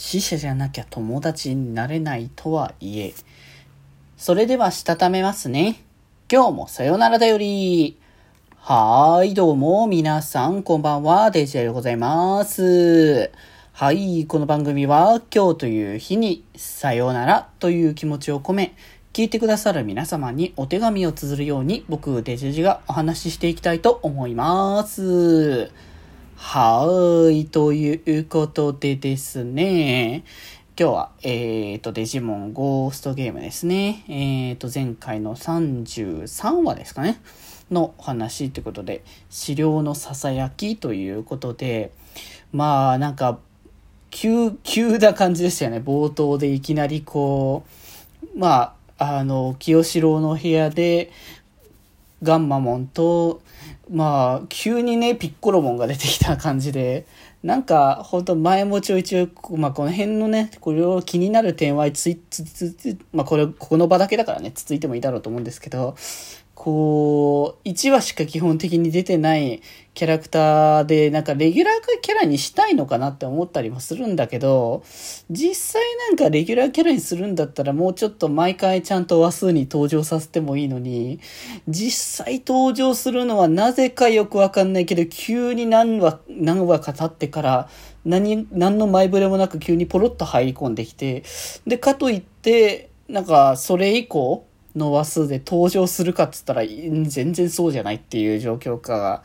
死者じゃなきゃ友達になれないとはいえ。それではしたためますね。今日もさよならだより。はーい、どうも、皆さん、こんばんは、デジェでございます。はい、この番組は、今日という日に、さよならという気持ちを込め、聞いてくださる皆様にお手紙を綴るように、僕、デジェジがお話ししていきたいと思います。はーい。ということでですね。今日は、えーと、デジモンゴーストゲームですね。えーと、前回の33話ですかね。のお話ってことで、資料のささやきということで、まあ、なんか、急、急な感じでしたよね。冒頭でいきなりこう、まあ、あの、清志郎の部屋で、ガンマモンと、まあ、急にね、ピッコロモンが出てきた感じで、なんか、本当前もちょいちょい、まあ、この辺のね、これを気になる点はつつつ、まあ、これ、ここの場だけだからね、つついてもいいだろうと思うんですけど、こう、1話しか基本的に出てないキャラクターで、なんかレギュラーキャラにしたいのかなって思ったりもするんだけど、実際なんかレギュラーキャラにするんだったらもうちょっと毎回ちゃんと話数に登場させてもいいのに、実際登場するのはなぜかよくわかんないけど、急に何話、何話か経ってから、何、何の前触れもなく急にポロッと入り込んできて、で、かといって、なんか、それ以降、の話数で登場するかっつったら全然そうじゃないっていう状況か。が、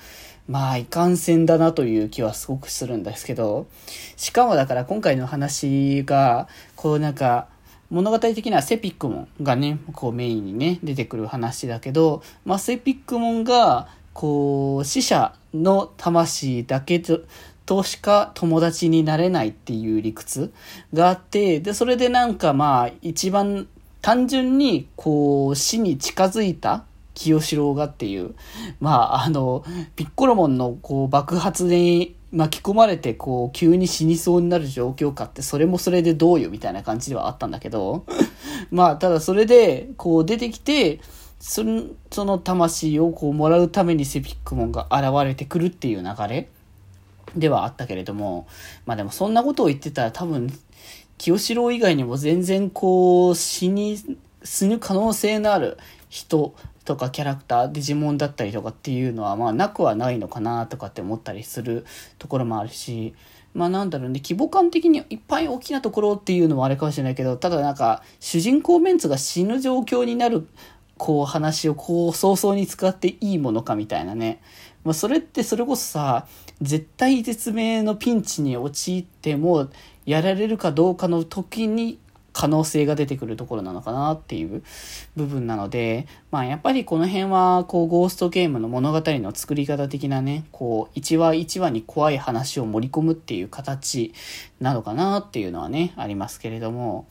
まあ、いかんせんだなという気はすごくするんですけど、しかもだから今回の話が、こうなんか、物語的にはセピックモンがね、こうメインにね、出てくる話だけど、まあ、セピックモンが、こう、死者の魂だけと、としか友達になれないっていう理屈があって、で、それでなんかまあ、一番単純に、こう、死に近づいた清志郎がっていう、まあ、あの、ピッコロモンのこう爆発に巻き込まれて、こう、急に死にそうになる状況下って、それもそれでどうよみたいな感じではあったんだけど、まあ、ただそれで、こう出てきて、その、その魂をこうもらうためにセピックモンが現れてくるっていう流れではあったけれども、まあでもそんなことを言ってたら多分、清志郎以外にも全然こう、死に、死ぬ可能性のある人とかキャラクター、デジモンだったりとかっていうのは、まあなくはないのかなとかって思ったりするところもあるし、まあなんだろうね、規模感的にいっぱい大きなところっていうのもあれかもしれないけど、ただなんか、主人公メンツが死ぬ状況になる、こう話をこう早々に使っていいものかみたいなね。まあそれってそれこそさ、絶対絶命のピンチに陥っても、やられるかどうかの時に可能性が出てくるところなのかなっていう部分なので、まあやっぱりこの辺は、こう、ゴーストゲームの物語の作り方的なね、こう、1話1話に怖い話を盛り込むっていう形なのかなっていうのはね、ありますけれども。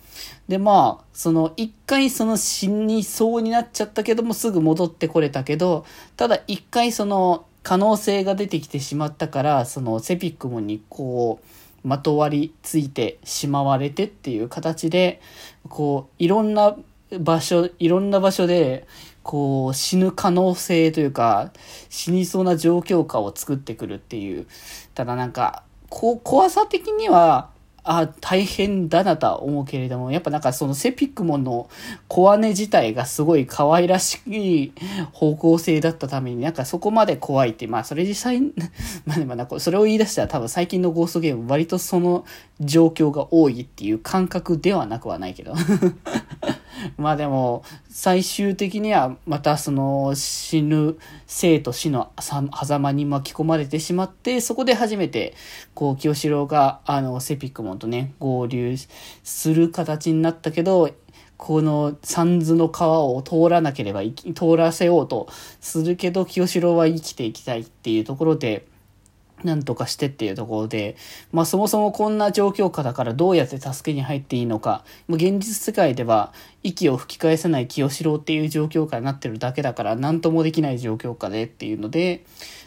で、まあ、その、一回その死にそうになっちゃったけども、すぐ戻ってこれたけど、ただ一回その、可能性が出てきてしまったから、その、セピックモンにこう、まとわりついてしまわれてっていう形で、こう、いろんな場所、いろんな場所で、こう、死ぬ可能性というか、死にそうな状況下を作ってくるっていう。ただなんか、こう、怖さ的には、あ、大変だなとは思うけれども、やっぱなんかそのセピックモンの小姉自体がすごい可愛らしい方向性だったために、なんかそこまで怖いって、まあそれ実際、まあでもなんかそれを言い出したら多分最近のゴーストゲーム割とその状況が多いっていう感覚ではなくはないけど。まあでも、最終的にはまたその死ぬ生と死の狭間に巻き込まれてしまって、そこで初めて、こう、清志郎が、あの、セピックモンとね、合流する形になったけど、この三途の川を通らなければ、通らせようとするけど、清志郎は生きていきたいっていうところで、なんとかしてっていうところで、まあそもそもこんな状況下だからどうやって助けに入っていいのか、もう現実世界では息を吹き返せない清志郎っていう状況下になってるだけだから何ともできない状況下でっていうので、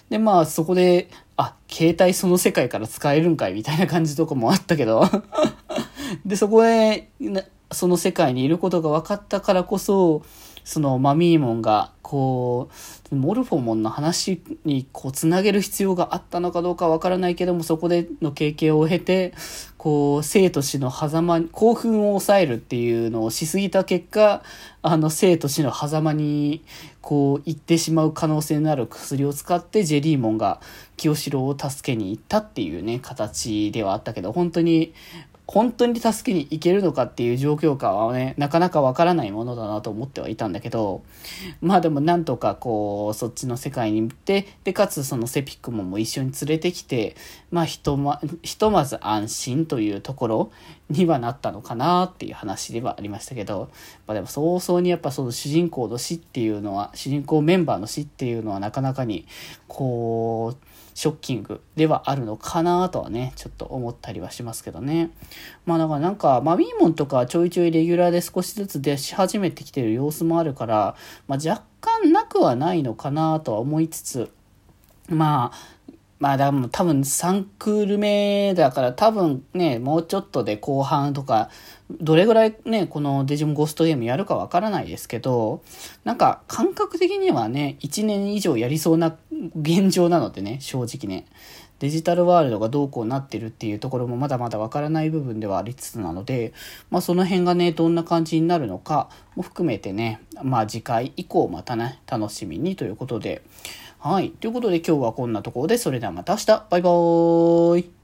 でまあそこで、あ、携帯その世界から使えるんかいみたいな感じとかもあったけど。で、そこで、その世界にいることが分かったからこそ、そのマミーモンが、こう、モルフォモンの話にこう、つなげる必要があったのかどうかわからないけども、そこでの経験を経て、こう、生と死の狭間、興奮を抑えるっていうのをしすぎた結果、あの、生と死の狭間に、こう、行ってしまう可能性のある薬を使って、ジェリーモンが清志郎を助けに行ったっていうね、形ではあったけど、本当に、本当に助けに行けるのかっていう状況下はね、なかなかわからないものだなと思ってはいたんだけど、まあでもなんとかこう、そっちの世界に行って、で、かつそのセピックモンも一緒に連れてきて、まあひとま、ひとまず安心というところにはなったのかなっていう話ではありましたけど、まあでも早々にやっぱその主人公の死っていうのは、主人公メンバーの死っていうのはなかなかに、こう、ショッキングではあるのかなとはね、ちょっと思ったりはしますけどね。まあだからなんか、まあミーモンとかちょいちょいレギュラーで少しずつ出し始めてきてる様子もあるから、まあ若干なくはないのかなとは思いつつ、まあ、まあ、多分3クール目だから多分ね、もうちょっとで後半とか、どれぐらいね、このデジモンゴーストゲームやるかわからないですけど、なんか感覚的にはね、1年以上やりそうな現状なのでね、正直ね。デジタルワールドがどうこうなってるっていうところもまだまだわからない部分ではありつつなので、まあその辺がね、どんな感じになるのかも含めてね、まあ次回以降またね、楽しみにということで、はい。ということで今日はこんなところで、それではまた明日。バイバーイ。